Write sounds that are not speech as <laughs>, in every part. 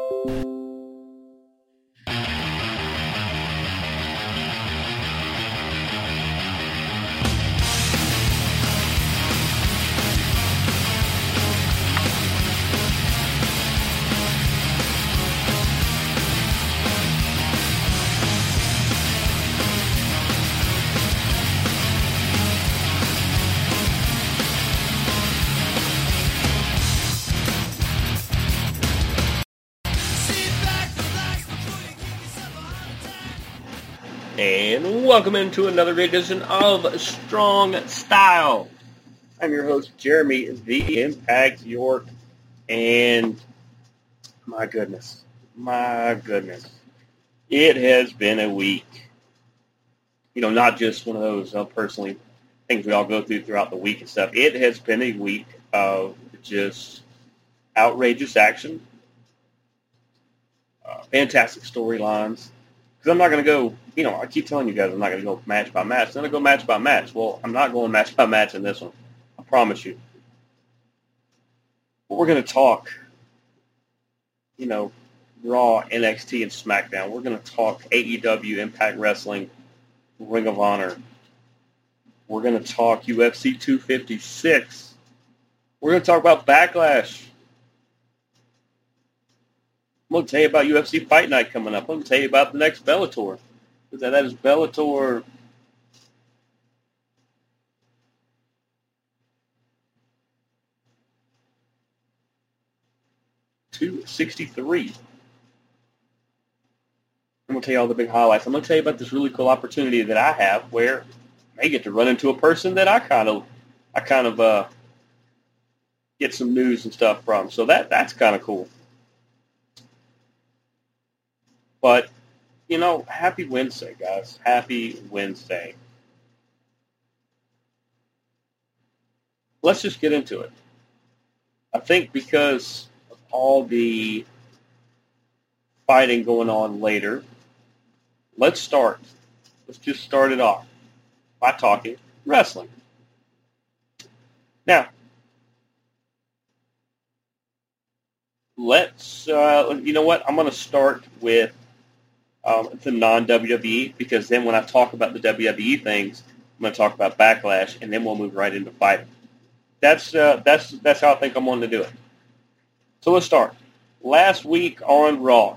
you And welcome into another edition of Strong Style. I'm your host, Jeremy, the Impact York, and my goodness, my goodness, it has been a week. You know, not just one of those uh, personally things we all go through throughout the week and stuff. It has been a week of just outrageous action, uh, fantastic storylines because I'm not going to go, you know, I keep telling you guys I'm not going to go match by match. I'm going to go match by match. Well, I'm not going match by match in this one. I promise you. But we're going to talk, you know, Raw, NXT, and SmackDown. We're going to talk AEW, Impact Wrestling, Ring of Honor. We're going to talk UFC 256. We're going to talk about Backlash. I'm going to tell you about UFC Fight Night coming up. I'm going to tell you about the next Bellator. That is Bellator two sixty three. I'm to tell you all the big highlights. I'm going to tell you about this really cool opportunity that I have where I get to run into a person that I kind of, I kind of uh, get some news and stuff from. So that that's kind of cool. But, you know, happy Wednesday, guys. Happy Wednesday. Let's just get into it. I think because of all the fighting going on later, let's start. Let's just start it off by talking wrestling. Now, let's, uh, you know what? I'm going to start with um, the non-WWE because then when I talk about the WWE things, I'm going to talk about Backlash, and then we'll move right into fighting. That's uh, that's that's how I think I'm going to do it. So let's start. Last week on Raw,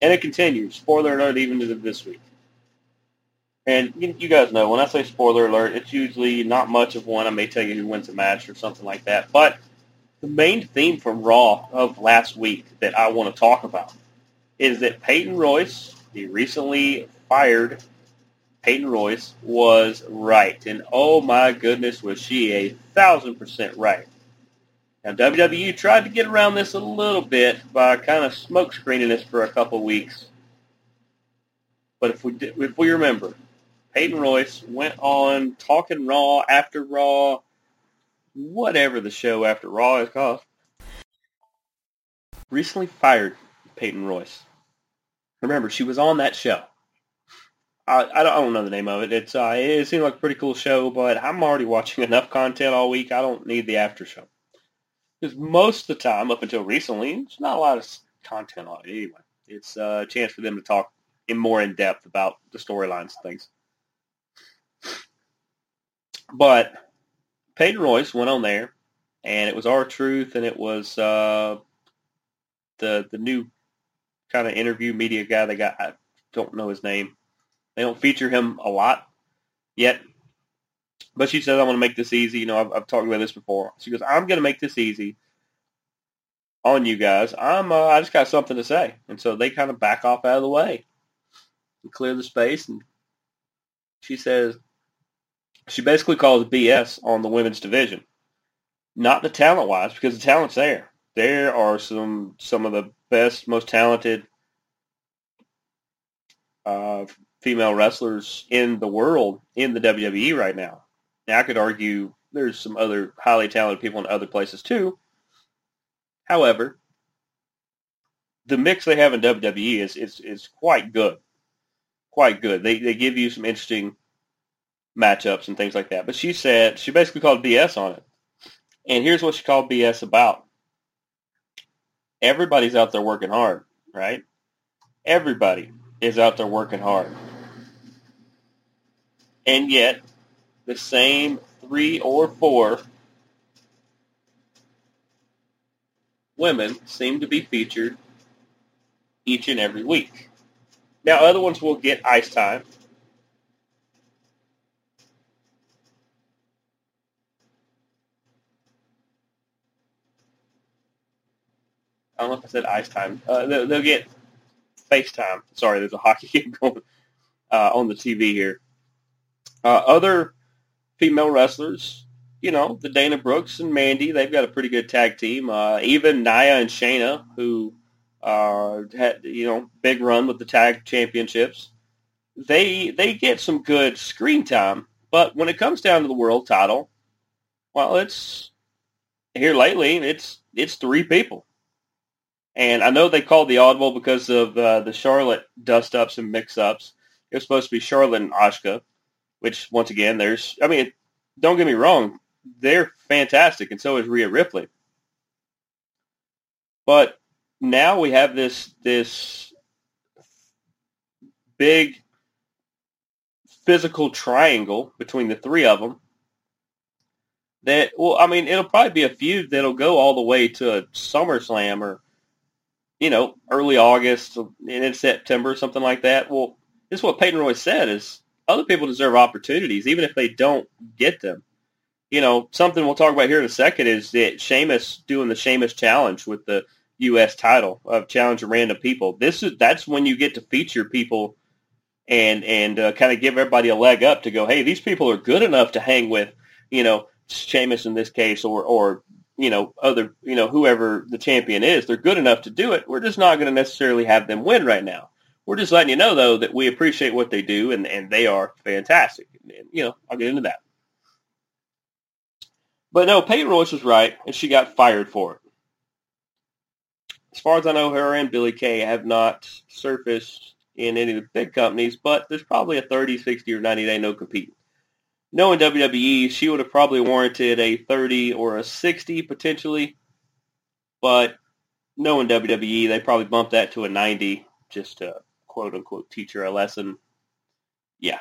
and it continues. Spoiler alert, even to this week. And you, you, guys know when I say spoiler alert, it's usually not much of one. I may tell you who wins a match or something like that, but the main theme from Raw of last week that I want to talk about is that Peyton Royce, the recently fired Peyton Royce, was right. And oh my goodness, was she a thousand percent right. Now WWE tried to get around this a little bit by kind of smoke screening this for a couple weeks. But if we if we remember, Peyton Royce went on talking Raw after Raw whatever the show after Raw is called, recently fired Peyton Royce. Remember, she was on that show. I, I, don't, I don't know the name of it. It's uh, it seemed like a pretty cool show, but I'm already watching <laughs> enough content all week. I don't need the after show. Because most of the time, up until recently, it's not a lot of content on it anyway. It's uh, a chance for them to talk in more in depth about the storylines and things. But Peyton Royce went on there, and it was R-Truth, and it was uh, the the new kind of interview media guy they got. I don't know his name. They don't feature him a lot yet. But she says, I want to make this easy. You know, I've, I've talked about this before. She goes, I'm going to make this easy on you guys. I'm, uh, I just got something to say. And so they kind of back off out of the way and clear the space. And she says, she basically calls BS on the women's division. Not the talent wise, because the talent's there. There are some some of the best, most talented uh, female wrestlers in the world in the WWE right now. Now I could argue there's some other highly talented people in other places too. However, the mix they have in WWE is is, is quite good. Quite good. They they give you some interesting matchups and things like that. But she said she basically called BS on it. And here's what she called BS about. everybody's out there working hard, right? Everybody is out there working hard. And yet, the same three or four women seem to be featured each and every week. Now, other ones will get ice time. I don't know if I said ice time. Uh, they'll, they'll, get FaceTime. Sorry, there's a hockey <laughs> game going uh, on the TV here. Uh, other female wrestlers, you know, the Dana Brooks and Mandy, they've got a pretty good tag team. Uh, even Nia and Shayna, who uh, had you know big run with the tag championships, they they get some good screen time. But when it comes down to the world title, well, it's here lately. It's it's three people. And I know they called the audible because of uh, the Charlotte dust-ups and mix-ups. It was supposed to be Charlotte and Asuka, which, once again, there's, I mean, don't get me wrong, they're fantastic, and so is Rhea Ripley. But now we have this this big physical triangle between the three of them that well i mean it'll probably be a feud that'll go all the way to summerslam or you know, early August and in September, something like that. Well, this is what Peyton Royce said is other people deserve opportunities, even if they don't get them. You know, something we'll talk about here in a second is that Sheamus doing the Sheamus challenge with the U.S. title of challenging random people. This is that's when you get to feature people and and uh, kind of give everybody a leg up to go, hey, these people are good enough to hang with, you know, Sheamus in this case, or or you know, other, you know, whoever the champion is, they're good enough to do it. We're just not going to necessarily have them win right now. We're just letting you know, though, that we appreciate what they do, and, and they are fantastic. And, you know, I'll get into that. But no, Peyton Royce was right, and she got fired for it. As far as I know, her and Billie Kay have not surfaced in any of the big companies, but there's probably a 30, 60, or 90-day no-compete knowing WWE, she would have probably warranted a 30 or a 60 potentially. But knowing WWE, they probably bumped that to a 90 just to quote unquote teach her a lesson. Yeah.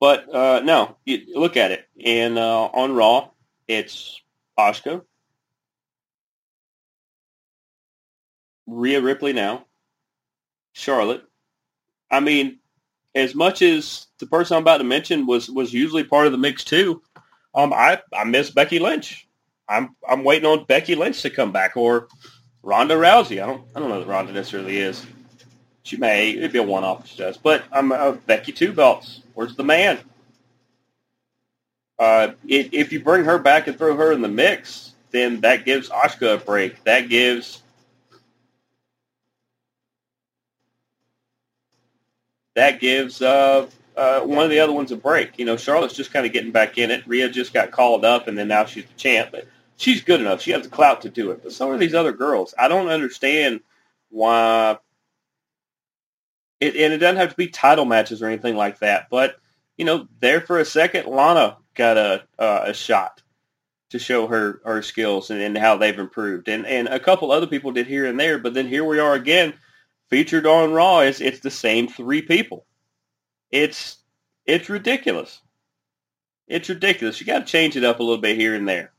But uh, no, you look at it. And uh, on Raw, it's Asuka, Rhea Ripley now, Charlotte. I mean, as much as the person I'm about to mention was was usually part of the mix too, um, I I miss Becky Lynch. I'm I'm waiting on Becky Lynch to come back or Ronda Rousey. I don't I don't know that Ronda necessarily is. She may it'd be a one off she does, but I'm uh, Becky two belts. Where's the man? Uh, if, if you bring her back and throw her in the mix, then that gives Asuka a break. That gives that gives uh, uh, one of the other ones a break. You know, Charlotte's just kind of getting back in it. Rhea just got called up, and then now she's the champ. But she's good enough. She has the clout to do it. But some of these other girls, I don't understand why. It, and it doesn't have to be title matches or anything like that. But you know, there for a second, Lana got a uh, a shot to show her her skills and, and how they've improved, and and a couple other people did here and there. But then here we are again featured on Raw is it's the same three people. It's it's ridiculous. It's ridiculous. You got to change it up a little bit here and there.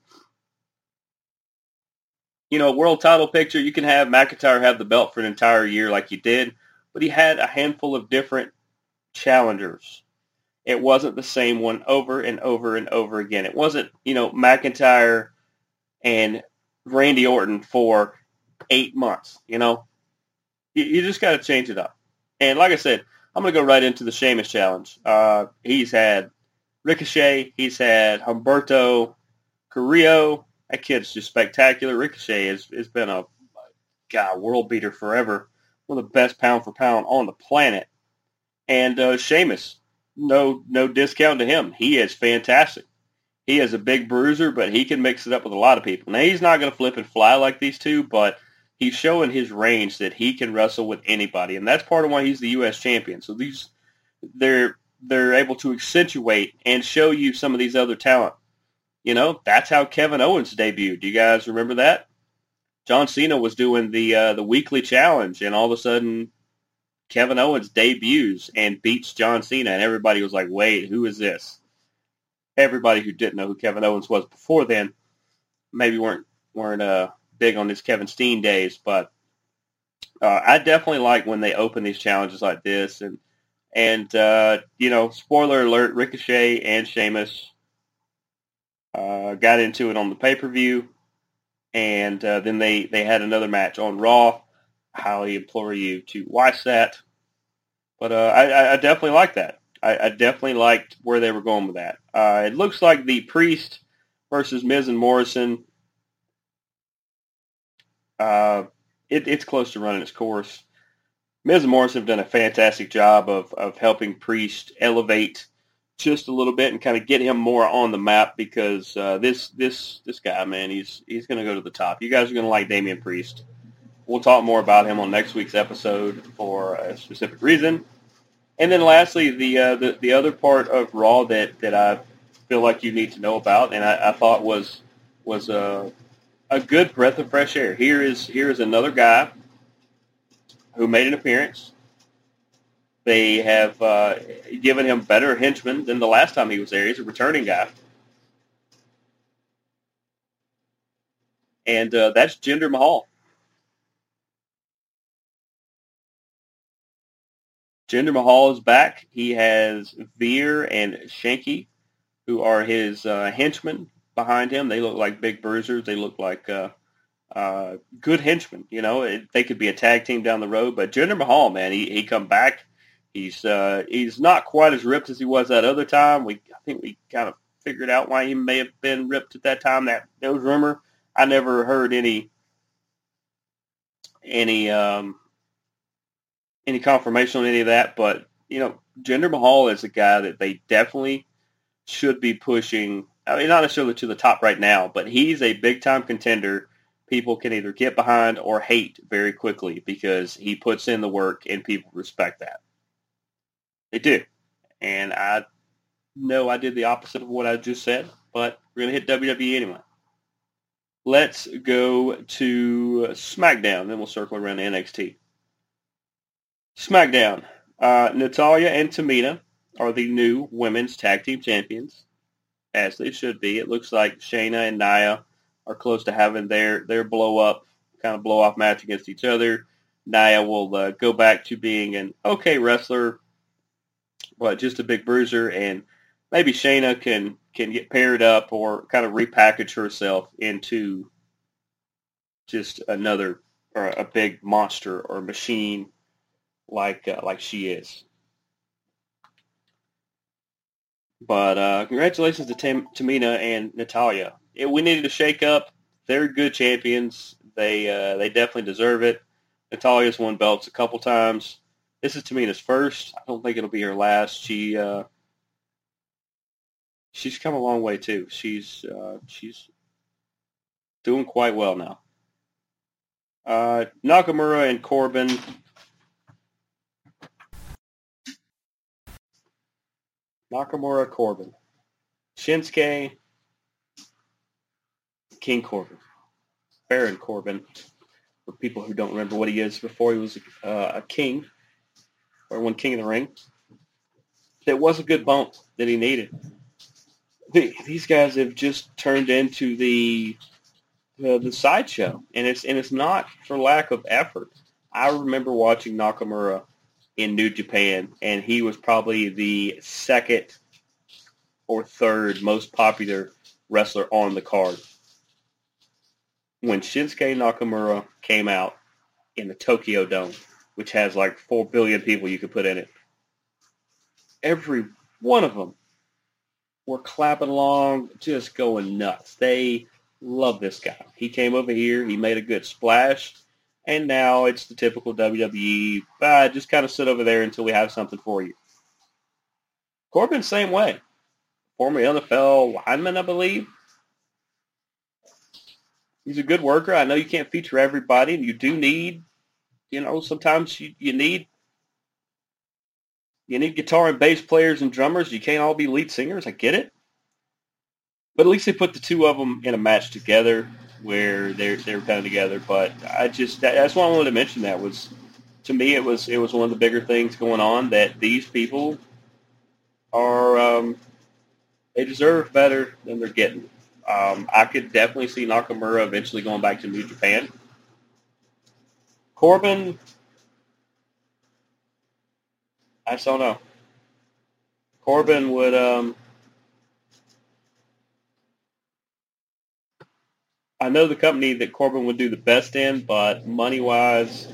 You know, world title picture, you can have McIntyre have the belt for an entire year like you did, but he had a handful of different challengers. It wasn't the same one over and over and over again. It wasn't, you know, McIntyre and Randy Orton for eight months, you know. You, you just got to change it up. And like I said, I'm going to go right into the Sheamus challenge. Uh, he's had Ricochet. He's had Humberto Carrillo. That kid's just spectacular. Ricochet has, has been a God world beater forever. One of the best pound for pound on the planet. And uh, Sheamus, no no discount to him. He is fantastic. He is a big bruiser, but he can mix it up with a lot of people. Now he's not going to flip and fly like these two, but he's showing his range that he can wrestle with anybody, and that's part of why he's the U.S. champion. So these they're they're able to accentuate and show you some of these other talent you know, that's how Kevin Owens debuted. Do you guys remember that? John Cena was doing the uh, the weekly challenge, and all of a sudden, Kevin Owens debuts and beats John Cena, and everybody was like, "Wait, who is this?" Everybody who didn't know who Kevin Owens was before then maybe weren't weren't uh, big on his Kevin Steen days, but uh, I definitely like when they open these challenges like this, and and uh, you know, spoiler alert: Ricochet and Sheamus uh, got into it on the pay per view, and uh, then they they had another match on Raw. I Highly implore you to watch that. But uh, I, I definitely like that. I, I, definitely liked where they were going with that. Uh, it looks like the Priest versus Miz and Morrison. Uh, it, it's close to running its course. Miz and Morrison have done a fantastic job of, of helping Priest elevate just a little bit and kind of get him more on the map because uh, this this this guy, man, he's he's going to go to the top. You guys are going to like Damian Priest. We'll talk more about him on next week's episode for a specific reason. And then lastly, the uh, the, the other part of Raw that, that I feel like you need to know about, and I, I thought was was a a good breath of fresh air. Here is here is another guy who made an appearance. They have uh, given him better henchmen than the last time he was there. He's a returning guy. And uh, that's Jinder Mahal. Jinder Mahal is back. He has Veer and Shanky, who are his uh, henchmen behind him. They look like big bruisers. They look like uh, uh, good henchmen. You know, it, they could be a tag team down the road. But Jinder Mahal, man, he he come back. He's uh, he's not quite as ripped as he was that other time. We I think we kind of figured out why he may have been ripped at that time. That there was rumor. I never heard any any um, any confirmation on any of that, but you know, Jinder Mahal is a guy that they definitely should be pushing. I mean, not necessarily to the top right now, but he's a big time contender. People can either get behind or hate very quickly because he puts in the work and people respect that. They do. And I know I did the opposite of what I just said, but we're going to hit WWE anyway. Let's go to SmackDown, then we'll circle around to NXT. SmackDown. Uh, Natalya and Tamina are the new women's tag team champions, as they should be. It looks like Shayna and Nia are close to having their, their blow up, kind of blow off match against each other. Nia will uh, go back to being an okay wrestler, but just a big bruiser, and maybe Shayna can can get paired up or kind of repackage herself into just another or a big monster or machine like uh, like she is. But uh, congratulations to Tam- Tamina and Natalya. Yeah, we needed a shake up. They're good champions. They uh, they definitely deserve it. Natalya's won belts a couple times. This is Tamina's first. I don't think it'll be her last. She uh, she's come a long way too. She's uh, she's doing quite well now. Uh, Nakamura and Corbin Nakamura Corbin. Shinsuke King Corbin. Baron Corbin. For people who don't remember what he is before he was uh, a king or one king of the ring. It was a good bump that he needed. These guys have just turned into the the, the sideshow, and it's and it's not for lack of effort. I remember watching Nakamura in New Japan, and he was probably the second or third most popular wrestler on the card. When Shinsuke Nakamura came out in the Tokyo Dome, which has like 4 billion people you could put in it, every one of them were clapping along, just going nuts. They love this guy. He came over here, he made a good splash, and now it's the typical WWE, just kind of sit over there until we have something for you. Corbin, same way. Former NFL lineman, I believe. He's a good worker. I know you can't feature everybody, and you do need, you know, sometimes you, you need you need guitar and bass players and drummers. You can't all be lead singers. I get it. but at least they put the two of them in a match together where they're they're kind of together. But I just that, that's why I wanted to mention that was to me it was it was one of the bigger things going on that these people are um, they deserve better than they're getting. Um, I could definitely see Nakamura eventually going back to New Japan. Corbin, I don't know. Corbin would um, I know the company that Corbin would do the best in, but money wise,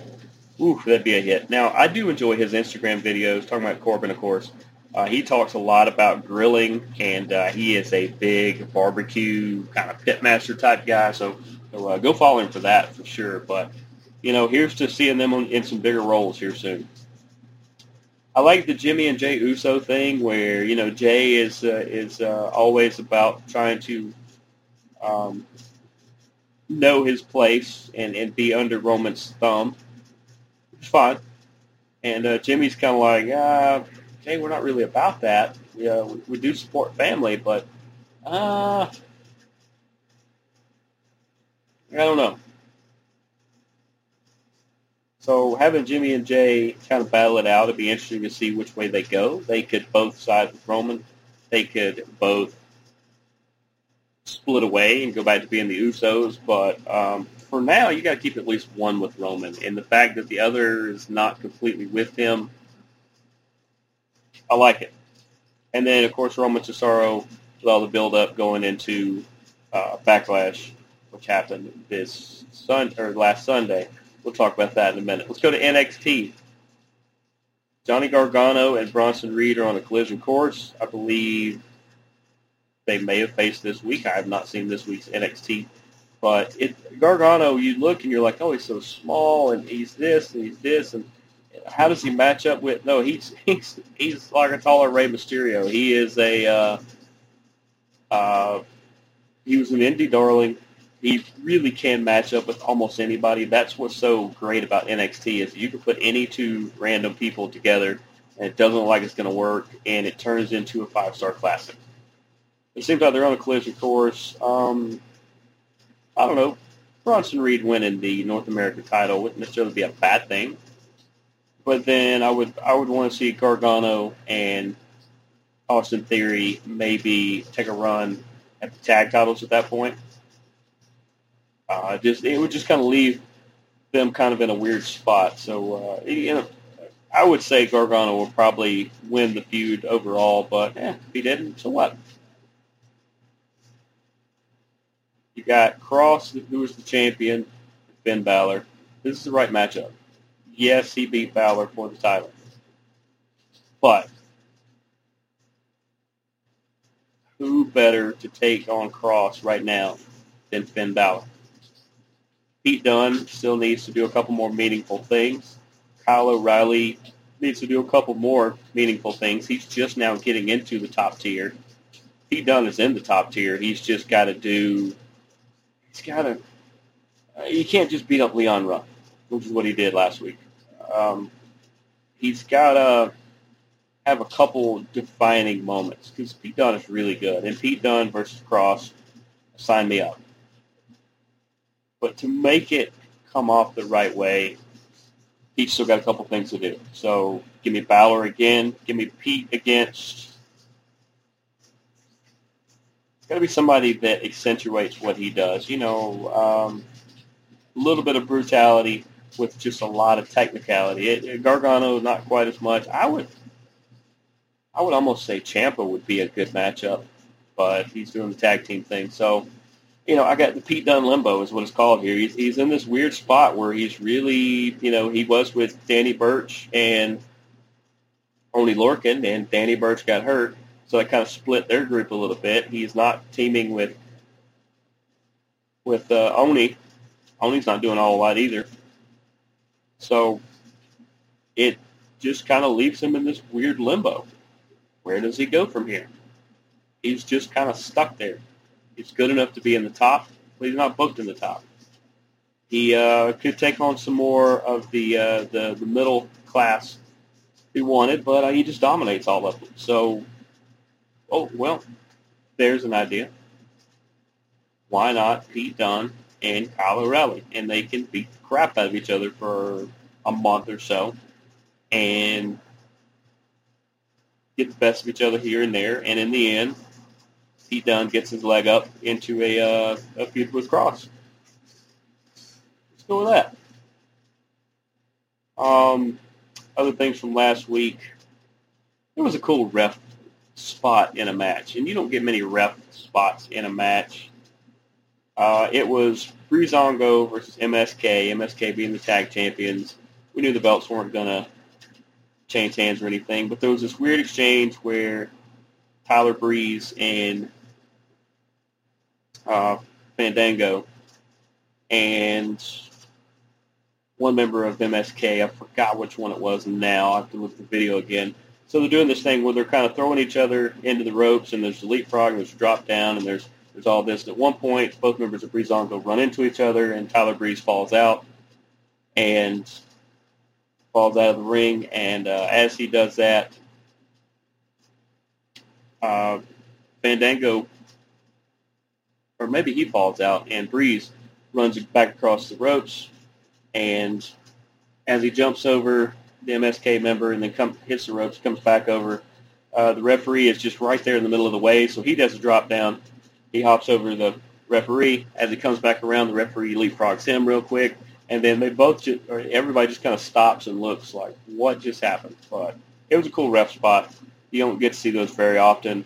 oof, that'd be a hit. Now, I do enjoy his Instagram videos, talking about Corbin, of course. Uh, he talks a lot about grilling, and uh, he is a big barbecue kind of pitmaster type guy. So, so uh, go follow him for that for sure. But you know, here's to seeing them on, in some bigger roles here soon. I like the Jimmy and Jay Uso thing, where you know Jay is uh, is uh, always about trying to um, know his place and, and be under Roman's thumb. It's fine. And uh, Jimmy's kind of like, ah, Jay, we're not really about that. We, uh, we, we do support family, but uh, I don't know. So having Jimmy and Jay kind of battle it out, it'd be interesting to see which way they go. They could both side with Roman. They could both split away and go back to being the Usos. But um, for now, you got to keep at least one with Roman. And the fact that the other is not completely with him, I like it. And then, of course, Roman Cesaro with all the build-up going into uh, Backlash, which happened this sun or last Sunday. We'll talk about that in a minute. Let's go to NXT. Johnny Gargano and Bronson Reed are on a collision course. I believe they may have faced this week. I have not seen this week's NXT, but it Gargano, you look and you're like, oh, he's so small and he's this and he's this and how does he match up with? No, he's <laughs> he's he's like a taller Rey Mysterio. He is a uh, uh, he was an indie darling. He really can match up with almost anybody. That's what's so great about NXT is you can put any two random people together and it doesn't look like it's going to work and it turns into a five star classic it seems like they're on a collision course. Um, I don't know. Bronson Reed winning the North American title wouldn't necessarily be a bad thing, but then I would I would want to see Gargano and Austin Theory maybe take a run at the tag titles at that point. Uh, just it would just kind of leave them kind of in a weird spot. So uh, you know, I would say Gargano will probably win the feud overall, but eh, if he didn't, so what? You got Kross, who was the champion, Finn Balor. This is the right matchup. Yes, he beat Balor for the title. But who better to take on Kross right now than Finn Balor? Pete Dunne still needs to do a couple more meaningful things. Kyle O'Reilly needs to do a couple more meaningful things. He's just now getting into the top tier. Pete Dunne is in the top tier. He's just got to do he's got to. Uh, you can't just beat up Leon Ruff, which is what he did last week. Um, he's got to have a couple defining moments because Pete Dunne is really good, and Pete Dunne versus Kross, sign me up. But to make it come off the right way, Pete's still got a couple things to do. So give me Balor again. Give me Pete against got to be somebody that accentuates what he does. You know, um, a little bit of brutality with just a lot of technicality. It, Gargano not quite as much. I would, I would almost say Ciampa would be a good matchup, but he's doing the tag team thing. So, you know, I got the Pete Dunne limbo is what it's called here. He's he's in this weird spot where he's really, you know, he was with Danny Burch and Oney Lorcan, and Danny Burch got hurt so that kind of split their group a little bit. He's not teaming with with uh, Oney. Oney's not doing all a lot either. So it just kind of leaves him in this weird limbo. Where does he go from here? He's just kind of stuck there. He's good enough to be in the top, but he's not booked in the top. He uh, could take on some more of the, uh, the the middle class he wanted, but uh, he just dominates all of them. So oh, well, there's an idea. why not Pete Dunne and Kyle O'Reilly? And they can beat the crap out of each other for a month or so and get the best of each other here and there. And in the end, Pete Dunne gets his leg up into a, uh, a feud with Kross. Let's go with that. Um, other things from last week. It was a cool ref spot in a match, and you don't get many ref spots in a match. Uh, it was Breezango versus MSK, MSK being the tag champions. We knew the belts weren't going to change hands or anything, but there was this weird exchange where Tyler Breeze and uh, Fandango and one member of MSK, I forgot which one it was now. I have to look at the video again. So they're doing this thing where they're kind of throwing each other into the ropes, and there's the leapfrog, and there's drop down, and there's there's all this. And at one point, both members of Breezango run into each other, and Tyler Breeze falls out and falls out of the ring. And uh, as he does that, uh, Fandango, or maybe he falls out, and Breeze runs back across the ropes, and as he jumps over the MSK member and then come, hits the ropes, comes back over, uh, the referee is just right there in the middle of the way, so he does a drop down. He hops over the referee. As he comes back around, the referee leapfrogs him real quick, and then they both just, or everybody just kind of stops and looks like, what just happened? But it was a cool ref spot. You don't get to see those very often.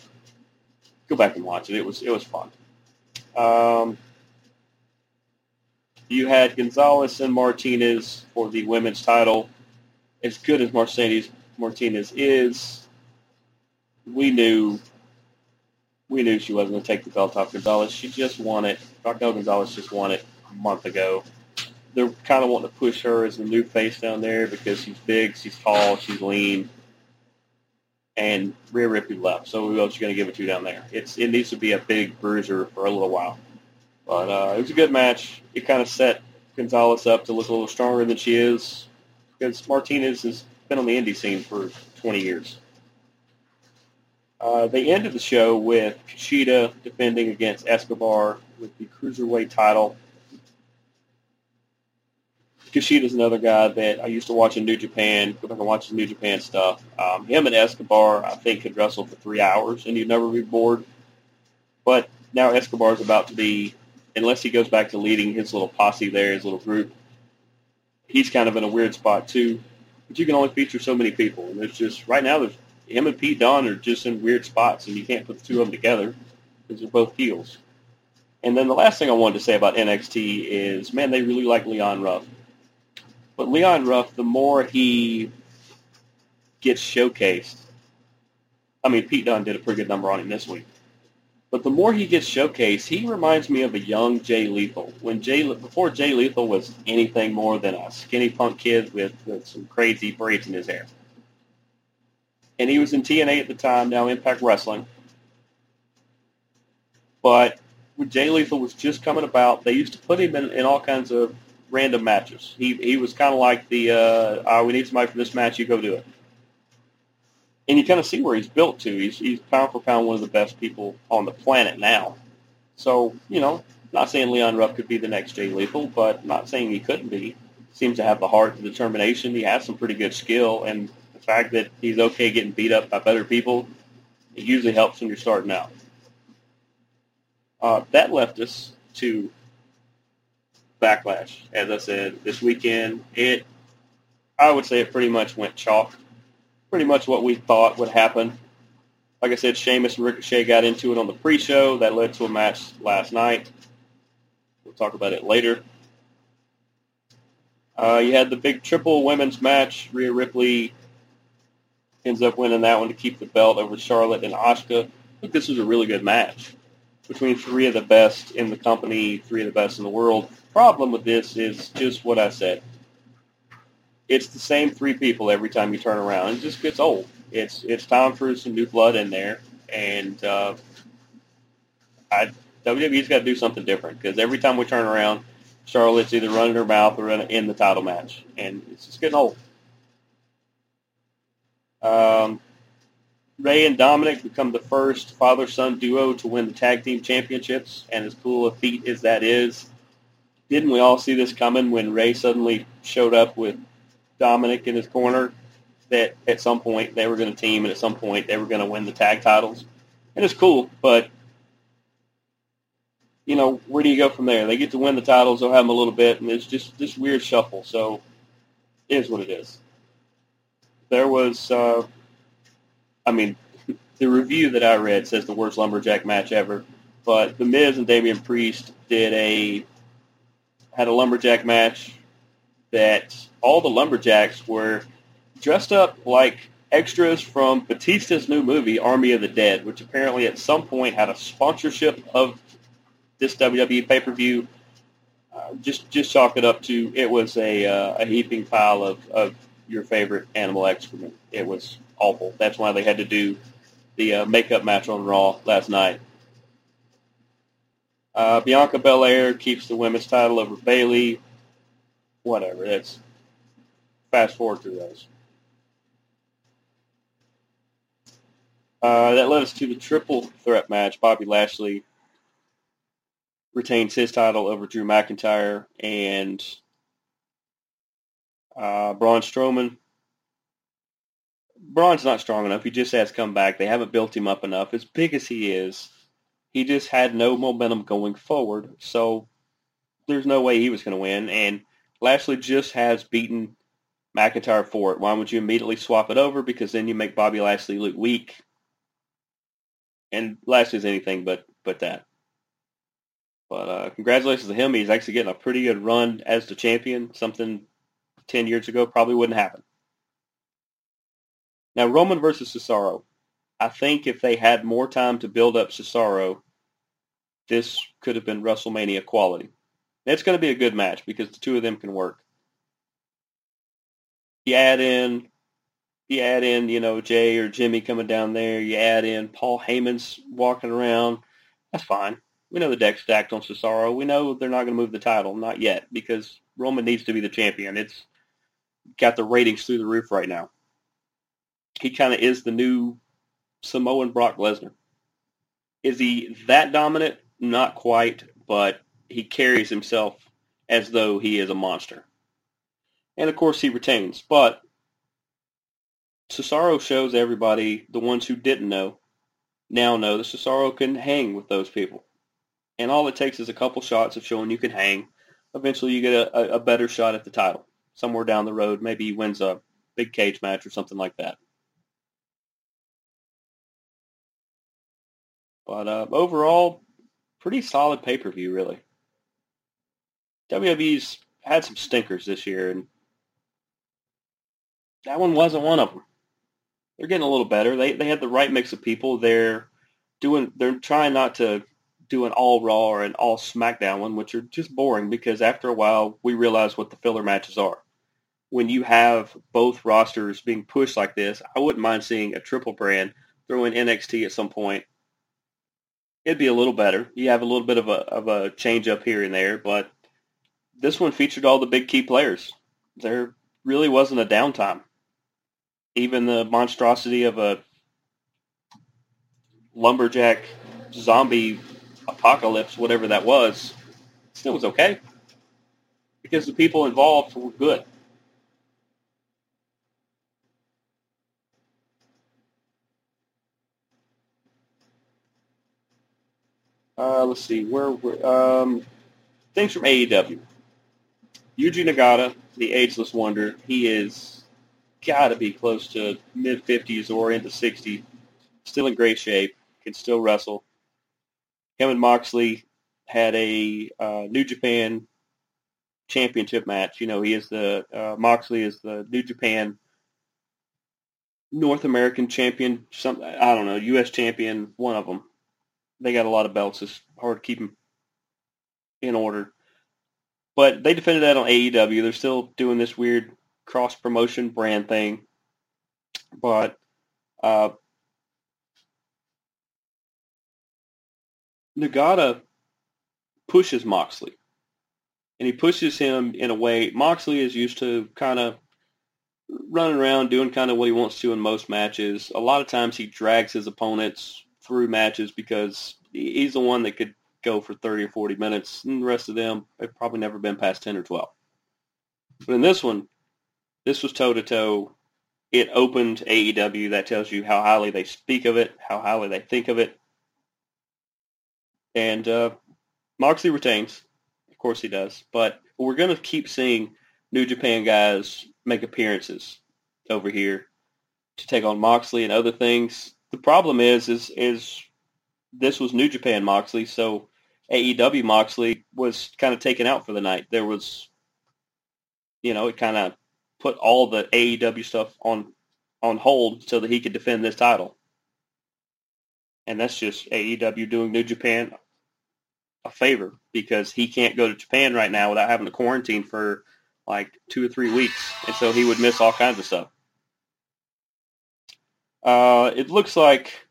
Go back and watch it. It was it was fun. Um, you had Gonzalez and Martinez for the women's title. As good as Mercedes Martinez is, we knew we knew she wasn't going to take the belt off Gonzalez. She just won it. Raquel Gonzalez just won it a month ago. They're kind of wanting to push her as the new face down there because she's big, she's tall, she's lean, and Rhea Ripley left. So who else are you going to give it to you down there? It's it needs to be a big bruiser for a little while. But uh, it was a good match. It kind of set Gonzalez up to look a little stronger than she is because Martinez has been on the indie scene for 20 years. Uh, they ended the show with Kushida defending against Escobar with the cruiserweight title. Kushida's another guy that I used to watch in New Japan. Go back and watch the New Japan stuff. Um, him and Escobar, I think, could wrestle for three hours and you'd never be bored. But now Escobar's about to be, unless he goes back to leading his little posse there, his little group, he's kind of in a weird spot too. But you can only feature so many people, and there's just right now there's him and Pete Dunne are just in weird spots, and you can't put the two of them together because they're both heels. And then the last thing I wanted to say about NXT is, man, they really like Leon Ruff. But Leon Ruff, the more he gets showcased, I mean, Pete Dunne did a pretty good number on him this week. But the more he gets showcased, he reminds me of a young Jay Lethal. When Jay before Jay Lethal was anything more than a skinny punk kid with, with some crazy braids in his hair. And he was in TNA at the time, now Impact Wrestling. But when Jay Lethal was just coming about, they used to put him in, in all kinds of random matches. He he was kind of like the uh, oh, we need somebody for this match, you go do it. And you kind of see where he's built to. He's he's pound for pound one of the best people on the planet now. So you know, not saying Leon Ruff could be the next Jay Lethal, but not saying he couldn't be. Seems to have the heart, the determination. He has some pretty good skill, and the fact that he's okay getting beat up by better people, it usually helps when you're starting out. Uh, that left us to Backlash. As I said, this weekend, it, I would say it pretty much went chalk. Pretty much what we thought would happen. Like I said, Sheamus and Ricochet got into it on the pre-show. That led to a match last night. We'll talk about it later. Uh, you had the big triple women's match. Rhea Ripley ends up winning that one to keep the belt over Charlotte and Asuka. I think this was a really good match between three of the best in the company, three of the best in the world. Problem with this is just what I said. It's the same three people every time you turn around. It just gets old. It's it's time for some new blood in there, and uh, I, WWE's got to do something different because every time we turn around, Charlotte's either running her mouth or in the title match, and it's just getting old. Um, Rey and Dominic become the first father-son duo to win the tag team championships, and as cool a feat as that is, didn't we all see this coming when Rey suddenly showed up with Dominic in his corner? That at some point they were going to team, and at some point they were going to win the tag titles, and it's cool. But you know, where do you go from there? They get to win the titles, they'll have them a little bit, and it's just this weird shuffle. So, it is what it is. There was, uh, I mean, <laughs> the review that I read says the worst lumberjack match ever, but The Miz and Damian Priest did a had a lumberjack match that all the lumberjacks were dressed up like extras from Batista's new movie Army of the Dead, which apparently at some point had a sponsorship of this WWE pay per view. Uh, just just chalk it up to it was a uh, a heaping pile of, of your favorite animal excrement. It was awful. That's why they had to do the uh, makeup match on Raw last night. Uh, Bianca Belair keeps the women's title over Bayley. Whatever. That's fast forward through those. Uh, that led us to the triple threat match. Bobby Lashley retains his title over Drew McIntyre and uh, Braun Strowman. Braun's not strong enough. He just has come back. They haven't built him up enough. As big as he is, he just had no momentum going forward. So there's no way he was going to win. And Lashley just has beaten McIntyre for it. Why would you immediately swap it over? Because then you make Bobby Lashley look weak. And Lashley's anything but but that. But uh, congratulations to him. He's actually getting a pretty good run as the champion. Something 10 years ago probably wouldn't happen. Now, Roman versus Cesaro. I think if they had more time to build up Cesaro, this could have been WrestleMania quality. It's going to be a good match because the two of them can work. You add in, you add in, you know, Jay or Jimmy coming down there. You add in Paul Heyman's walking around. That's fine. We know the deck's stacked on Cesaro. We know they're not going to move the title, not yet, because Roman needs to be the champion. It's got the ratings through the roof right now. He kind of is the new Samoan Brock Lesnar. Is he that dominant? Not quite, but he carries himself as though he is a monster. And of course he retains. But Cesaro shows everybody, the ones who didn't know, now know that Cesaro can hang with those people and all it takes is a couple shots of showing you can hang. Eventually, you get a, a, better shot at the title somewhere down the road. Maybe he wins a big cage match or something like that. But uh, overall, pretty solid pay per view, really. WWE's had some stinkers this year, and that one wasn't one of them. They're getting a little better. They they had the right mix of people. They're doing. They're trying not to do an all Raw or an all SmackDown one, which are just boring because after a while we realize what the filler matches are. When you have both rosters being pushed like this, I wouldn't mind seeing a triple brand throw in NXT at some point. It'd be a little better. You have a little bit of a of a change up here and there, but this one featured all the big key players. There really wasn't a downtime. Even the monstrosity of a lumberjack zombie apocalypse, whatever that was, still was okay because the people involved were good. Uh, let's see where we're, um, things from AEW. Yuji Nagata, the ageless wonder, he is got to be close to mid 50s or into 60, still in great shape, can still wrestle him and Moxley had a uh, New Japan championship match. You know, he is the uh, Moxley is the New Japan North American champion. Some I don't know, U.S. champion. One of them. They got a lot of belts. It's hard to keep them in order. But they defended that on AEW. They're still doing this weird cross promotion brand thing. But uh, Nagata pushes Moxley. And he pushes him in a way Moxley is used to kind of running around doing kind of what he wants to in most matches. A lot of times he drags his opponents through matches because he's the one that could go for 30 or 40 minutes, and the rest of them have probably never been past 10 or 12. But in this one, this was toe-to-toe. It opened AEW. That tells you how highly they speak of it, how highly they think of it. And uh, Moxley retains. Of course he does. But we're going to keep seeing New Japan guys make appearances over here to take on Moxley and other things. The problem is, is, is this was New Japan Moxley, so AEW Moxley was kind of taken out for the night. There was, you know, it kind of put all the AEW stuff on on hold so that he could defend this title. And that's just AEW doing New Japan a favor because he can't go to Japan right now without having to quarantine for like two or three weeks, and so he would miss all kinds of stuff. Uh, it looks like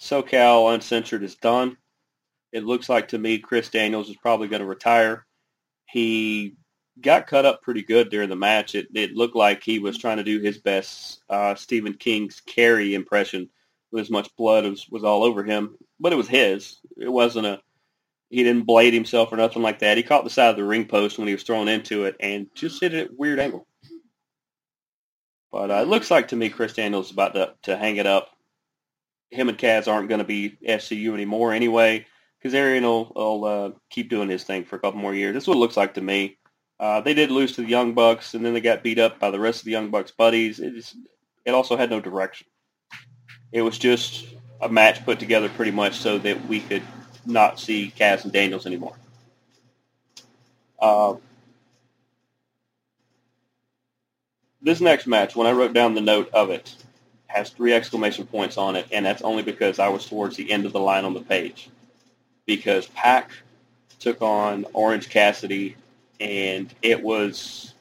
SoCal Uncensored is done. It looks like to me Chris Daniels is probably going to retire. He got cut up pretty good during the match. It, it looked like he was trying to do his best uh, Stephen King's Carrie impression with as much blood as was all over him, but it was his. It wasn't a he didn't blade himself or nothing like that. He caught the side of the ring post when he was thrown into it and just hit it at a weird angle. But uh, it looks like to me Chris Daniels is about to, to hang it up. Him and Kaz aren't going to be SCU anymore anyway. Kazarian will, will uh, keep doing his thing for a couple more years. This is what it looks like to me. Uh, they did lose to the Young Bucks, and then they got beat up by the rest of the Young Bucks buddies. It, just, it also had no direction. It was just a match put together pretty much so that we could not see Kaz and Daniels anymore. Uh, this next match, when I wrote down the note of it, has three exclamation points on it, and that's only because I was towards the end of the line on the page. Because Pac took on Orange Cassidy, and it was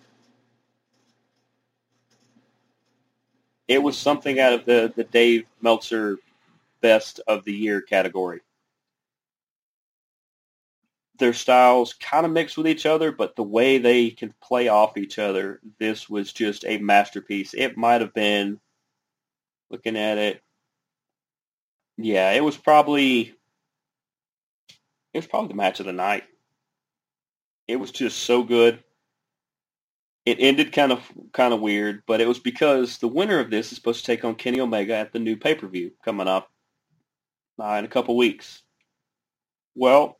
it was something out of the, the Dave Meltzer best of the year category their styles kind of mix with each other, but the way they can play off each other, this was just a masterpiece. It might have been, looking at it, yeah, it was probably, it was probably the match of the night. It was just so good. It ended kind of kind of weird, but it was because the winner of this is supposed to take on Kenny Omega at the new pay-per-view coming up uh, in a couple weeks. Well,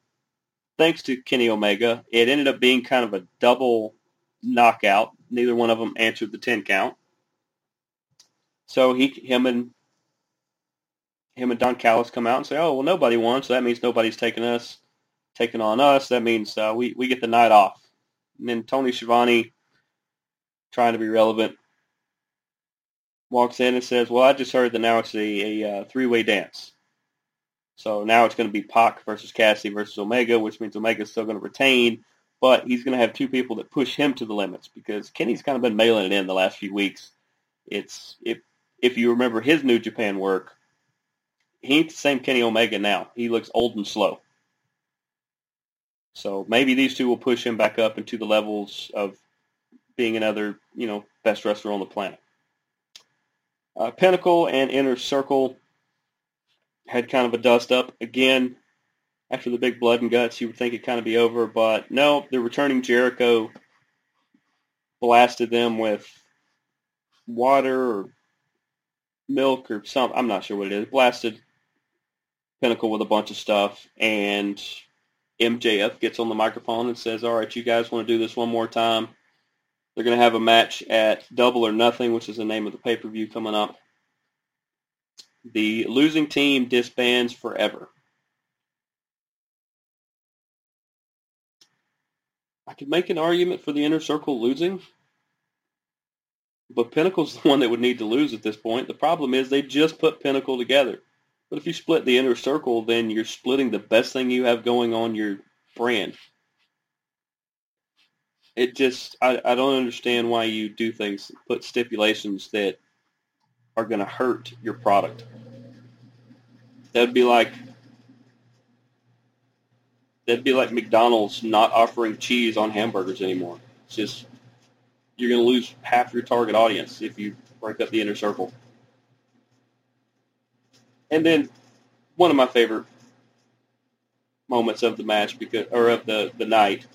thanks to Kenny Omega, it ended up being kind of a double knockout. Neither one of them answered the 10 count. So he, him and him and Don Callis come out and say, "Oh, well, nobody won, so that means nobody's taking us, taking on us. That means uh, we we get the night off." And then Tony Schiavone, trying to be relevant, walks in and says, "Well, I just heard that now it's a, a uh, three-way dance." So now it's going to be Pac versus Cassidy versus Omega, which means Omega's still going to retain, but he's going to have two people that push him to the limits because Kenny's kind of been mailing it in the last few weeks. It's if if you remember his New Japan work, he ain't the same Kenny Omega now. He looks old and slow. So maybe these two will push him back up into the levels of being another, you know, best wrestler on the planet. Uh, Pinnacle and Inner Circle had kind of a dust up again after the big blood and guts. You would think it kind of be over, but no, the returning Jericho blasted them with water or milk or something. I'm not sure what it is. Blasted Pinnacle with a bunch of stuff, and MJF gets on the microphone and says, "All right, you guys want to do this one more time?" They're going to have a match at Double or Nothing, which is the name of the pay-per-view coming up. The losing team disbands forever. I could make an argument for the inner circle losing, but Pinnacle's <laughs> the one that would need to lose at this point. The problem is they just put Pinnacle together. But if you split the inner circle, then you're splitting the best thing you have going on your brand. It just, I, I don't understand why you do things, put stipulations that are going to hurt your product. That'd be like that'd be like McDonald's not offering cheese on hamburgers anymore. It's just you're going to lose half your target audience if you break up the inner circle. And then one of my favorite moments of the match because or of the, the night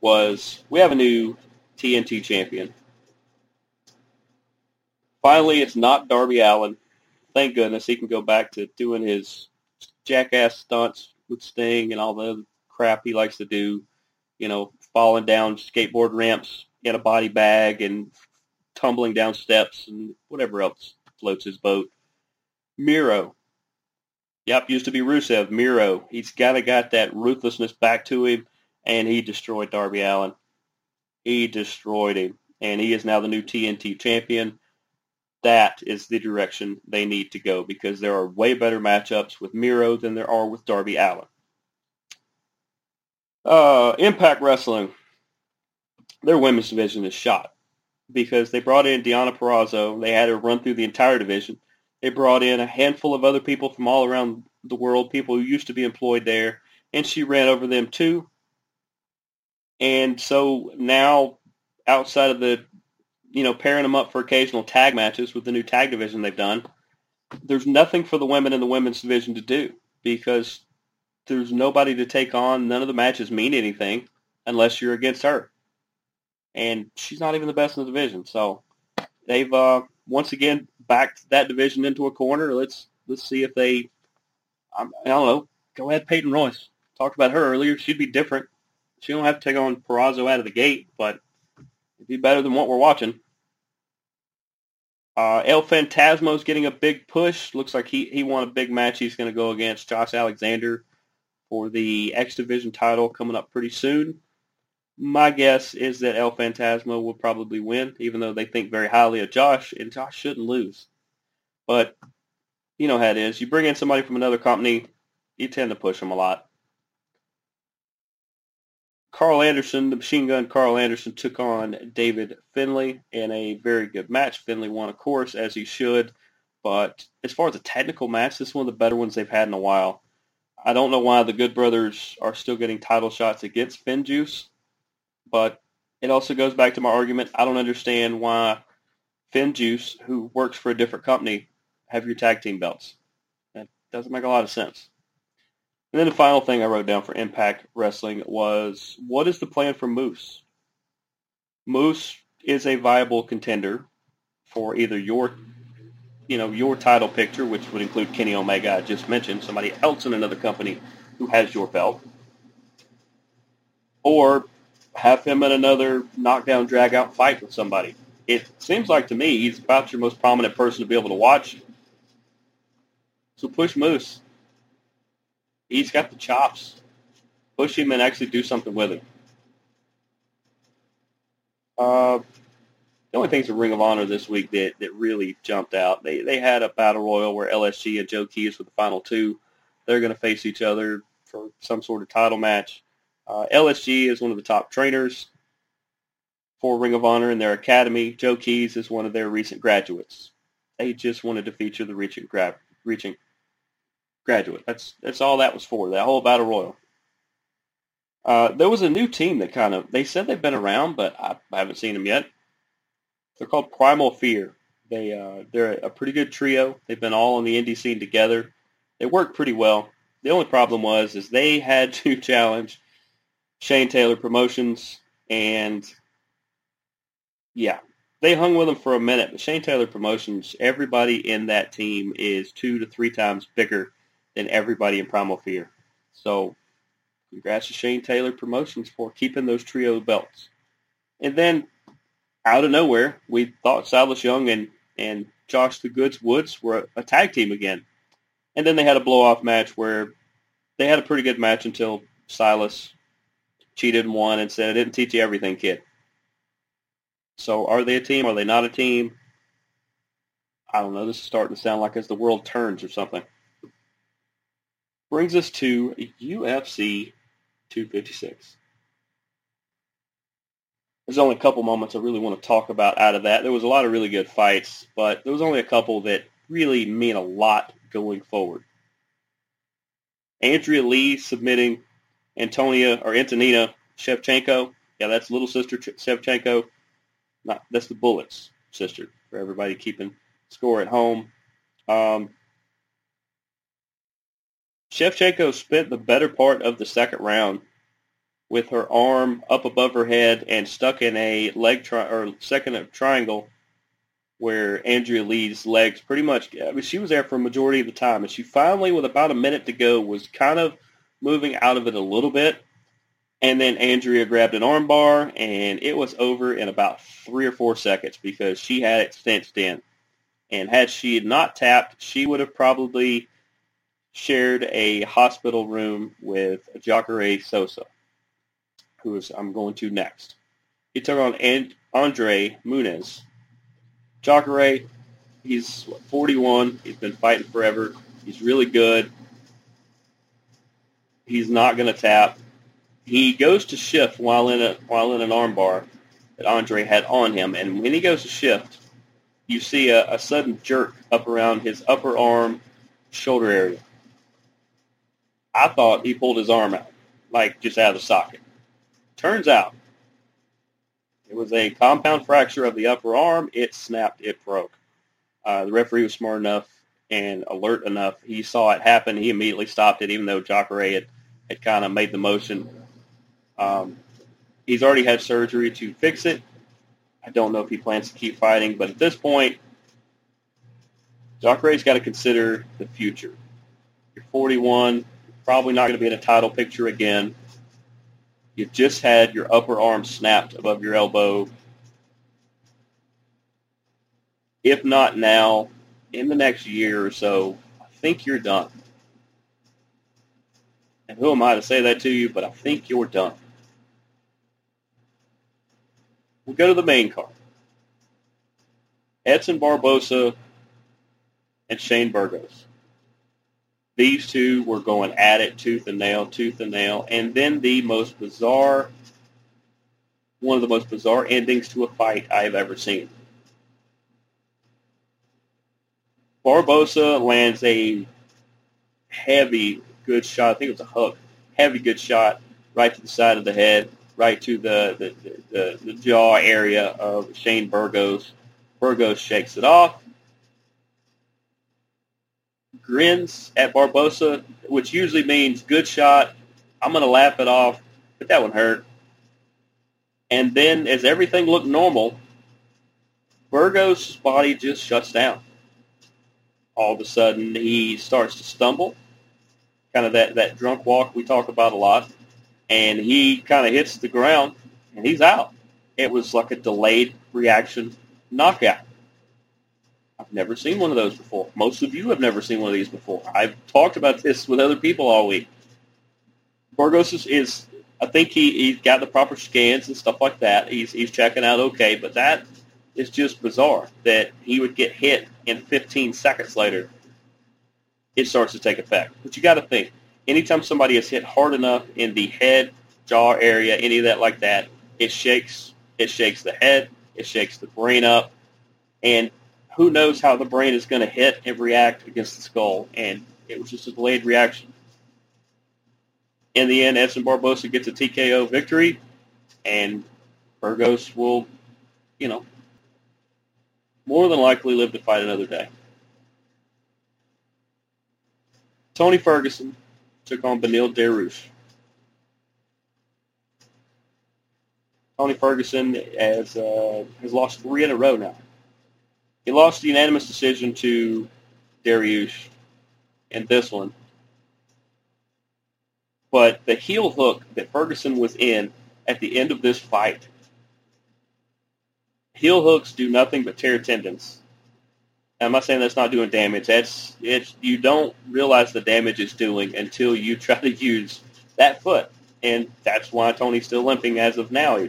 was we have a new TNT champion. Finally, it's not Darby Allin. Thank goodness he can go back to doing his jackass stunts with Sting and all the crap he likes to do. You know, falling down skateboard ramps in a body bag and tumbling down steps and whatever else floats his boat. Miro. Yep, used to be Rusev. Miro. He's got to got that ruthlessness back to him, and he destroyed Darby Allin. He destroyed him, and he is now the new TNT champion. That is the direction they need to go because there are way better matchups with Miro than there are with Darby Allin. Uh, Impact Wrestling their women's division is shot because they brought in Deonna Purrazzo. They had her run through the entire division. They brought in a handful of other people from all around the world, people who used to be employed there, and she ran over them too. And so now, outside of the, you know, pairing them up for occasional tag matches with the new tag division they've done, there's nothing for the women in the women's division to do because there's nobody to take on. None of the matches mean anything unless you're against her and she's not even the best in the division. So they've uh, once again backed that division into a corner. Let's let's see if they. I don't know. Go ahead, Peyton Royce. Talked about her earlier. She'd be different. She don't have to take on Purrazzo out of the gate, but it'd be better than what we're watching. Uh, El Phantasmo's getting a big push. Looks like he, he won a big match. He's going to go against Josh Alexander for the X Division title coming up pretty soon. My guess is that El Phantasmo will probably win, even though they think very highly of Josh, and Josh shouldn't lose. But you know how it is. You bring in somebody from another company, you tend to push them a lot. Karl Anderson, the machine gun Karl Anderson, took on David Finlay in a very good match. Finlay won, of course, as he should. But as far as a technical match, this is one of the better ones they've had in a while. I don't know why the Good Brothers are still getting title shots against FinJuice. But it also goes back to my argument. I don't understand why FinJuice, who works for a different company, have your tag team belts. That doesn't make a lot of sense. And then the final thing I wrote down for Impact Wrestling was, what is the plan for Moose? Moose is a viable contender for either your, you know, your title picture, which would include Kenny Omega, I just mentioned, somebody else in another company who has your belt, or have him in another knockdown drag out fight with somebody. It seems like to me he's about your most prominent person to be able to watch. So push Moose. He's got the chops. Push him and actually do something with him. Uh, the only things in Ring of Honor this week that, that really jumped out, they, they had a battle royal where LSG and Joe Keys were the final two. They're going to face each other for some sort of title match. Uh, LSG is one of the top trainers for Ring of Honor in their academy. Joe Keys is one of their recent graduates. They just wanted to feature the reaching, gra- reaching graduate. That's that's all that was for. That whole battle royal. Uh, there was a new team that kind of they said they've been around, but I, I haven't seen them yet. They're called Primal Fear. They uh, they're a pretty good trio. They've been all on the indie scene together. They work pretty well. The only problem was is they had <laughs> to challenge Shane Taylor Promotions, and yeah, they hung with him for a minute. But Shane Taylor Promotions, everybody in that team is two to three times bigger than everybody in Primal Fear. So, congrats to Shane Taylor Promotions for keeping those trio belts. And then, out of nowhere, we thought Silas Young and and Josh the Goods Woods were a tag team again. And then they had a blow off match where they had a pretty good match until Silas cheated and won and said, I didn't teach you everything, kid. So are they a team? Are they not a team? I don't know. This is starting to sound like as the world turns or something. Brings us to UFC 256. There's only a couple moments I really want to talk about out of that. There was a lot of really good fights, but there was only a couple that really mean a lot going forward. Andrea Lee submitting Antonia or Antonina Shevchenko. Yeah, that's little sister Shevchenko. not that's the Bullets sister for everybody keeping score at home. Um, Shevchenko spent the better part of the second round with her arm up above her head and stuck in a leg tri- or second triangle where Andrea Lee's legs pretty much, I mean, she was there for a majority of the time. And she finally, with about a minute to go, was kind of moving out of it a little bit. And then Andrea grabbed an armbar, and it was over in about three or four seconds because she had it cinched in. And had she not tapped, she would have probably shared a hospital room with Jacare Souza, who is I'm going to next. He took on Andre Muniz. Jacare, he's 41. He's been fighting forever. He's really good. He's not going to tap. He goes to shift while in a while in an armbar that Andre had on him, and when he goes to shift, you see a, a sudden jerk up around his upper arm, shoulder area. I thought he pulled his arm out, like just out of the socket. Turns out it was a compound fracture of the upper arm. It snapped. It broke. Uh, the referee was smart enough and alert enough. He saw it happen. He immediately stopped it, even though Jacare had, had kind of made the motion. Um, he's already had surgery to fix it. I don't know if he plans to keep fighting, but at this point, Jacare's got to consider the future. You're 41, probably not going to be in a title picture again. You just had your upper arm snapped above your elbow. If not now, in the next year or so, I think you're done. And who am I to say that to you, but I think you're done. We'll go to the main card. Edson Barbosa and Shane Burgos. These two were going at it tooth and nail, tooth and nail. And then the most bizarre, one of the most bizarre endings to a fight I've ever seen. Barbosa lands a heavy good shot. I think it was a hook. Heavy good shot right to the side of the head, right to the, the, the, the jaw area of Shane Burgos. Burgos shakes it off grins at Barbosa, which usually means good shot. I'm going to laugh it off, but that one hurt. And then as everything looked normal, Burgos' body just shuts down. All of a sudden, he starts to stumble, kind of that, that drunk walk we talk about a lot, and he kind of hits the ground, and he's out. It was like a delayed reaction knockout. I've never seen one of those before. Most of you have never seen one of these before. I've talked about this with other people all week. Burgos is, is I think he, he's got the proper scans and stuff like that. He's, he's checking out okay, but that is just bizarre that he would get hit and 15 seconds later it starts to take effect. But you got to think, anytime somebody is hit hard enough in the head, jaw area, any of that like that, it shakes. It shakes the head. It shakes the brain up. And who knows how the brain is going to hit and react against the skull, and it was just a delayed reaction. In the end, Edson Barbosa gets a TKO victory, and Burgos will, you know, more than likely live to fight another day. Tony Ferguson took on Beneil Dariush. Tony Ferguson has uh, has lost three in a row now. He lost the unanimous decision to Dariush in this one. But the heel hook that Ferguson was in at the end of this fight, heel hooks do nothing but tear tendons. I'm not saying that's not doing damage. That's it's you don't realize the damage it's doing until you <laughs> try to use that foot, and that's why Tony's still limping as of now.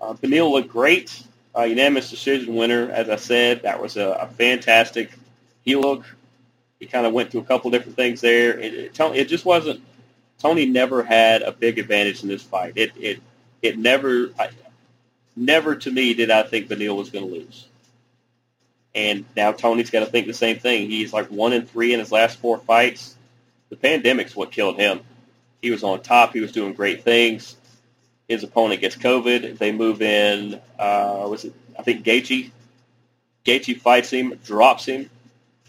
Uh, looked great uh, unanimous decision winner. As I said, that was a, a fantastic heel hook. He kind of went through a couple different things there. It, it, it just wasn't. Tony never had a big advantage in this fight. It it it never I, never to me did I think Beneil was going to lose. And now Tony's got to think the same thing. He's like one in three in his last four fights. The pandemic's what killed him. He was on top. He was doing great things. His opponent gets COVID. They move in. Uh, was it? I think Gaethje. Gaethje fights him, drops him.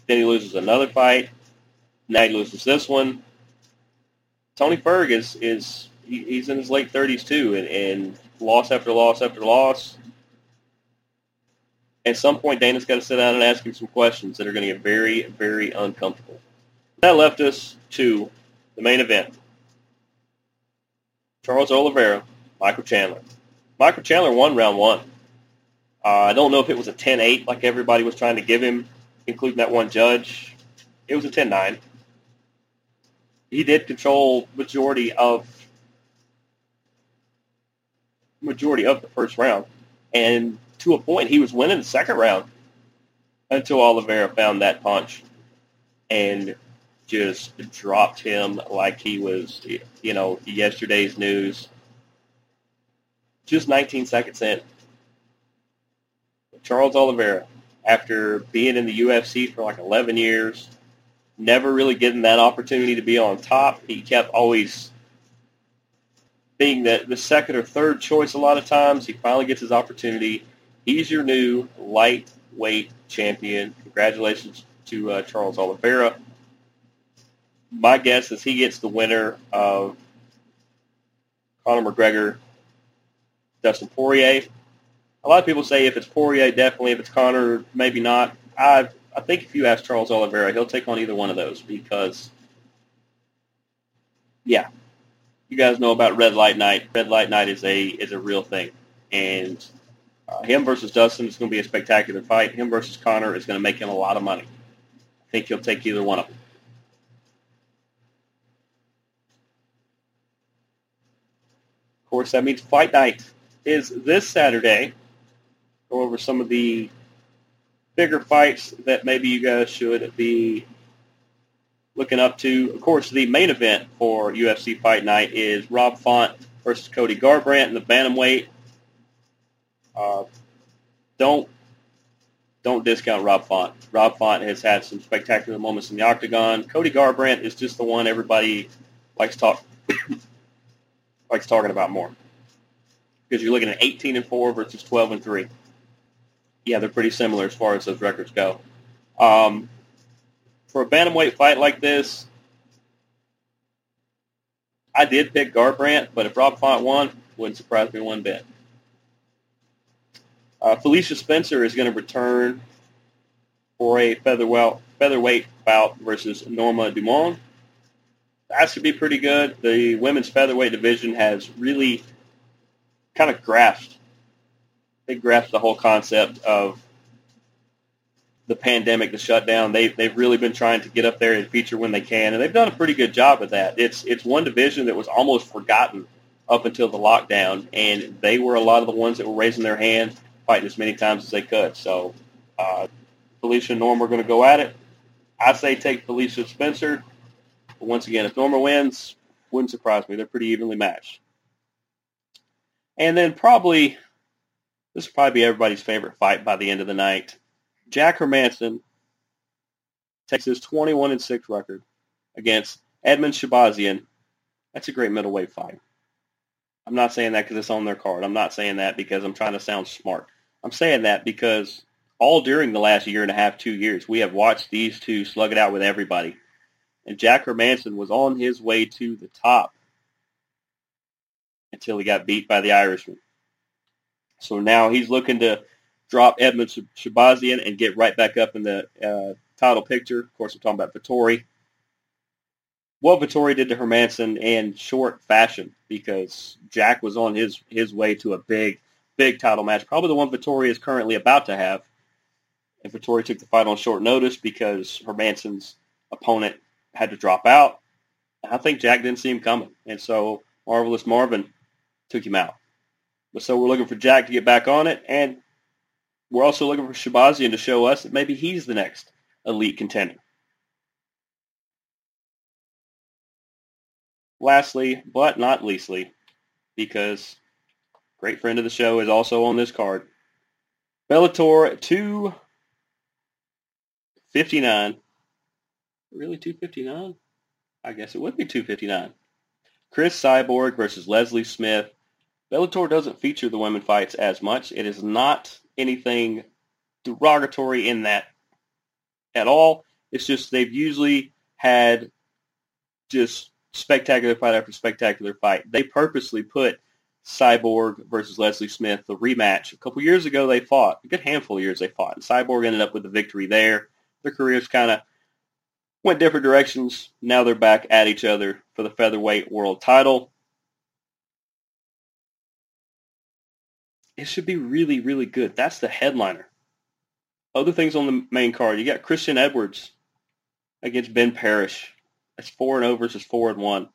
Then he loses another fight. Now he loses this one. Tony Ferg is is he, he's in his late thirties too, and, and loss after loss after loss. At some point, Dana's got to sit down and ask him some questions that are going to get very, very uncomfortable. That left us to the main event. Charles Oliveira, Michael Chandler. Michael Chandler won round one. Uh, I don't know if it was a 10-8 like everybody was trying to give him, including that one judge. It was a 10-9. He did control majority of majority of the first round, and to a point, he was winning the second round until Oliveira found that punch and just dropped him like he was, you know, yesterday's news. Just 19 seconds in. Charles Oliveira, after being in the UFC for like 11 years, never really getting that opportunity to be on top, he kept always being the, the second or third choice a lot of times. He finally gets his opportunity. He's your new lightweight champion. Congratulations to uh, Charles Oliveira. My guess is he gets the winner of Conor McGregor, Dustin Poirier. A lot of people say if it's Poirier, definitely. If it's Conor, maybe not. I I think if you ask Charles Oliveira, he'll take on either one of those because, yeah, you guys know about Red Light Night. Red Light Night is a is a real thing, and uh, him versus Dustin is going to be a spectacular fight. Him versus Conor is going to make him a lot of money. I think he'll take either one of them. Of course, that means fight night is this Saturday. Go over some of the bigger fights that maybe you guys should be looking up to. Of course, the main event for UFC Fight Night is Rob Font versus Cody Garbrandt in the bantamweight. Uh, don't don't discount Rob Font. Rob Font has had some spectacular moments in the octagon. Cody Garbrandt is just the one everybody likes talk <coughs> likes talking about more because you're looking at 18 and four versus 12 and three. Yeah, they're pretty similar as far as those records go. Um, for a bantamweight fight like this, I did pick Garbrandt, but if Rob Font won, wouldn't surprise me one bit. Uh, Felicia Spencer is going to return for a featherweight, featherweight bout versus Norma Dumont. That should be pretty good. The women's featherweight division has really kind of grasped, they grasped the whole concept of the pandemic, the shutdown. They, they've really been trying to get up there and feature when they can, and they've done a pretty good job of that. It's, it's one division that was almost forgotten up until the lockdown, and they were a lot of the ones that were raising their hand fighting as many times as they could. So uh, Felicia and Norm are going to go at it. I say take Felicia Spencer. But once again, if Norma wins, wouldn't surprise me. They're pretty evenly matched. And then probably, this will probably be everybody's favorite fight by the end of the night. Jack Hermansson takes his 21 and 6 record against Edmen Shahbazyan. That's a great middleweight fight. I'm not saying that because it's on their card. I'm not saying that because I'm trying to sound smart. I'm saying that because all during the last year and a half, two years, we have watched these two slug it out with everybody. And Jack Hermansson was on his way to the top until he got beat by the Irishman. So now he's looking to drop Edmen Shahbazyan and get right back up in the uh, title picture. Of course, I'm talking about Vettori. What Vettori did to Hermansson in short fashion because Jack was on his, his way to a big big title match, probably the one Vettori is currently about to have. And Vettori took the fight on short notice because Hermansson's opponent had to drop out. I think Jack didn't see him coming, and so Marvelous Marvin took him out. But so we're looking for Jack to get back on it, and we're also looking for Shahbazyan to show us that maybe he's the next elite contender. Lastly, but not leastly, because great friend of the show, is also on this card. Bellator 259. Really 259? I guess it would be 259. Cris Cyborg versus Leslie Smith. Bellator doesn't feature the women fights as much. It is not anything derogatory in that at all. It's just they've usually had just spectacular fight after spectacular fight. They purposely put Cyborg versus Leslie Smith, the rematch. A couple years ago, they fought. A good handful of years they fought. And Cyborg ended up with the victory there. Their careers kind of went different directions. Now they're back at each other for the featherweight world title. It should be really, really good. That's the headliner. Other things on the main card. You got Christian Edwards against Ben Parrish. That's 4 and 0 versus 4 and 1.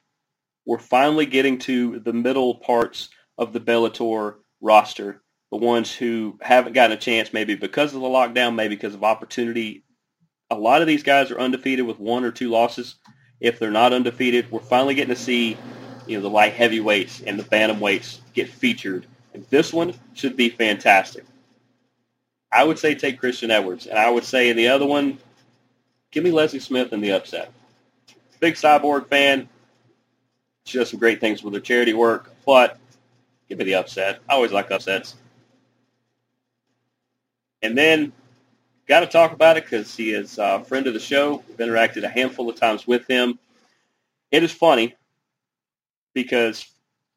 We're finally getting to the middle parts of the Bellator roster, the ones who haven't gotten a chance maybe because of the lockdown, maybe because of opportunity. A lot of these guys are undefeated with one or two losses. If they're not undefeated, we're finally getting to see, you know, the light heavyweights and the bantamweights get featured. And this one should be fantastic. I would say take Christian Edwards, and I would say in the other one, give me Leslie Smith in the upset. Big Cyborg fan. She does some great things with her charity work, but give me the upset. I always like upsets. And then, got to talk about it because he is a friend of the show. We've interacted a handful of times with him. It is funny because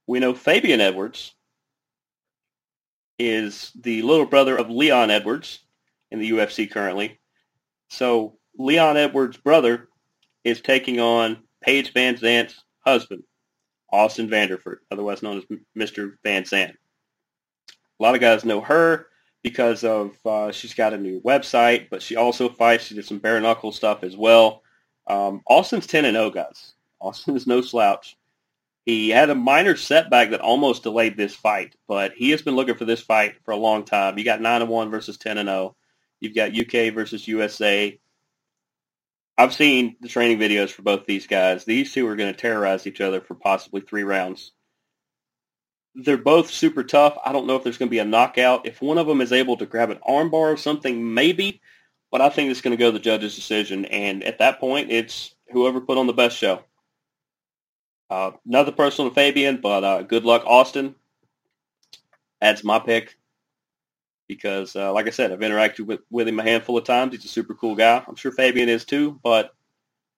we know Fabian Edwards is the little brother of Leon Edwards in the UFC currently. So Leon Edwards' brother is taking on Paige VanZant's husband, Austin Vanderford, otherwise known as Mr. Van Zant. A lot of guys know her because of uh, she's got a new website, but she also fights. She did some bare knuckle stuff as well. Um, Austin's 10 and 0, guys. Austin is no slouch. He had a minor setback that almost delayed this fight, but he has been looking for this fight for a long time. You got 9 and 1 versus 10 and 0. You've got UK versus USA. I've seen the training videos for both these guys. These two are going to terrorize each other for possibly three rounds. They're both super tough. I don't know if there's going to be a knockout. If one of them is able to grab an armbar or something, maybe. But I think it's going to go the judge's decision. And at that point, it's whoever put on the best show. Uh, another personal to Fabian, but uh, good luck, Austin. That's my pick because, uh, like I said, I've interacted with, with him a handful of times. He's a super cool guy. I'm sure Fabian is too, but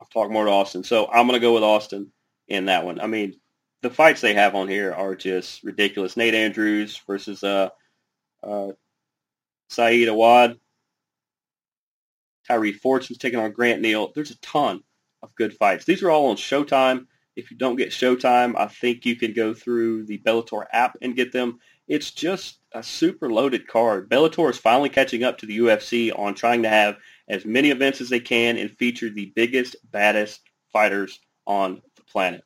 I've talked more to Austin. So I'm going to go with Austin in that one. I mean, the fights they have on here are just ridiculous. Nate Andrews versus uh, uh, Saad Awad. Tyree Fortune's taking on Grant Neal. There's a ton of good fights. These are all on Showtime. If you don't get Showtime, I think you can go through the Bellator app and get them. It's just a super loaded card. Bellator is finally catching up to the UFC on trying to have as many events as they can and feature the biggest, baddest fighters on the planet.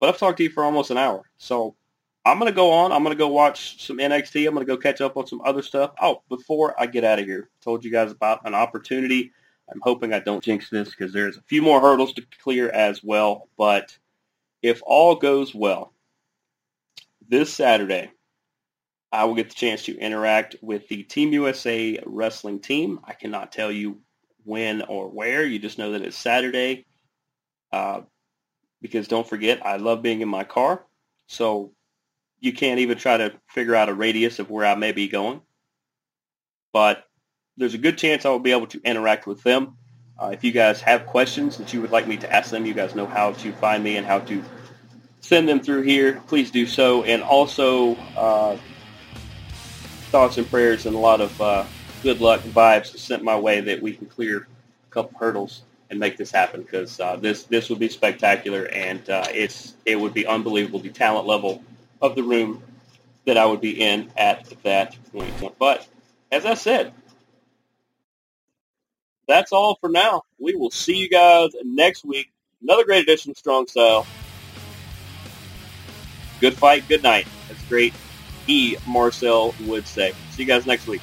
But I've talked to you for almost an hour, so I'm going to go on. I'm going to go watch some NXT. I'm going to go catch up on some other stuff. Oh, before I get out of here, told you guys about an opportunity. I'm hoping I don't jinx this because there's a few more hurdles to clear as well. But if all goes well, this Saturday, I will get the chance to interact with the Team USA wrestling team. I cannot tell you when or where. You just know that it's Saturday. Uh, because don't forget, I love being in my car. So you can't even try to figure out a radius of where I may be going. But there's a good chance I will be able to interact with them. Uh, if you guys have questions that you would like me to ask them, you guys know how to find me and how to send them through here. Please do so. And also, uh, thoughts and prayers and a lot of uh, good luck vibes sent my way that we can clear a couple hurdles and make this happen because uh, this this would be spectacular and uh, it's it would be unbelievable the talent level of the room that I would be in at that point. But as I said, that's all for now. We will see you guys next week. Another great edition of Strong Style. Good fight, good night. That's great. E. Marcel would say. See you guys next week.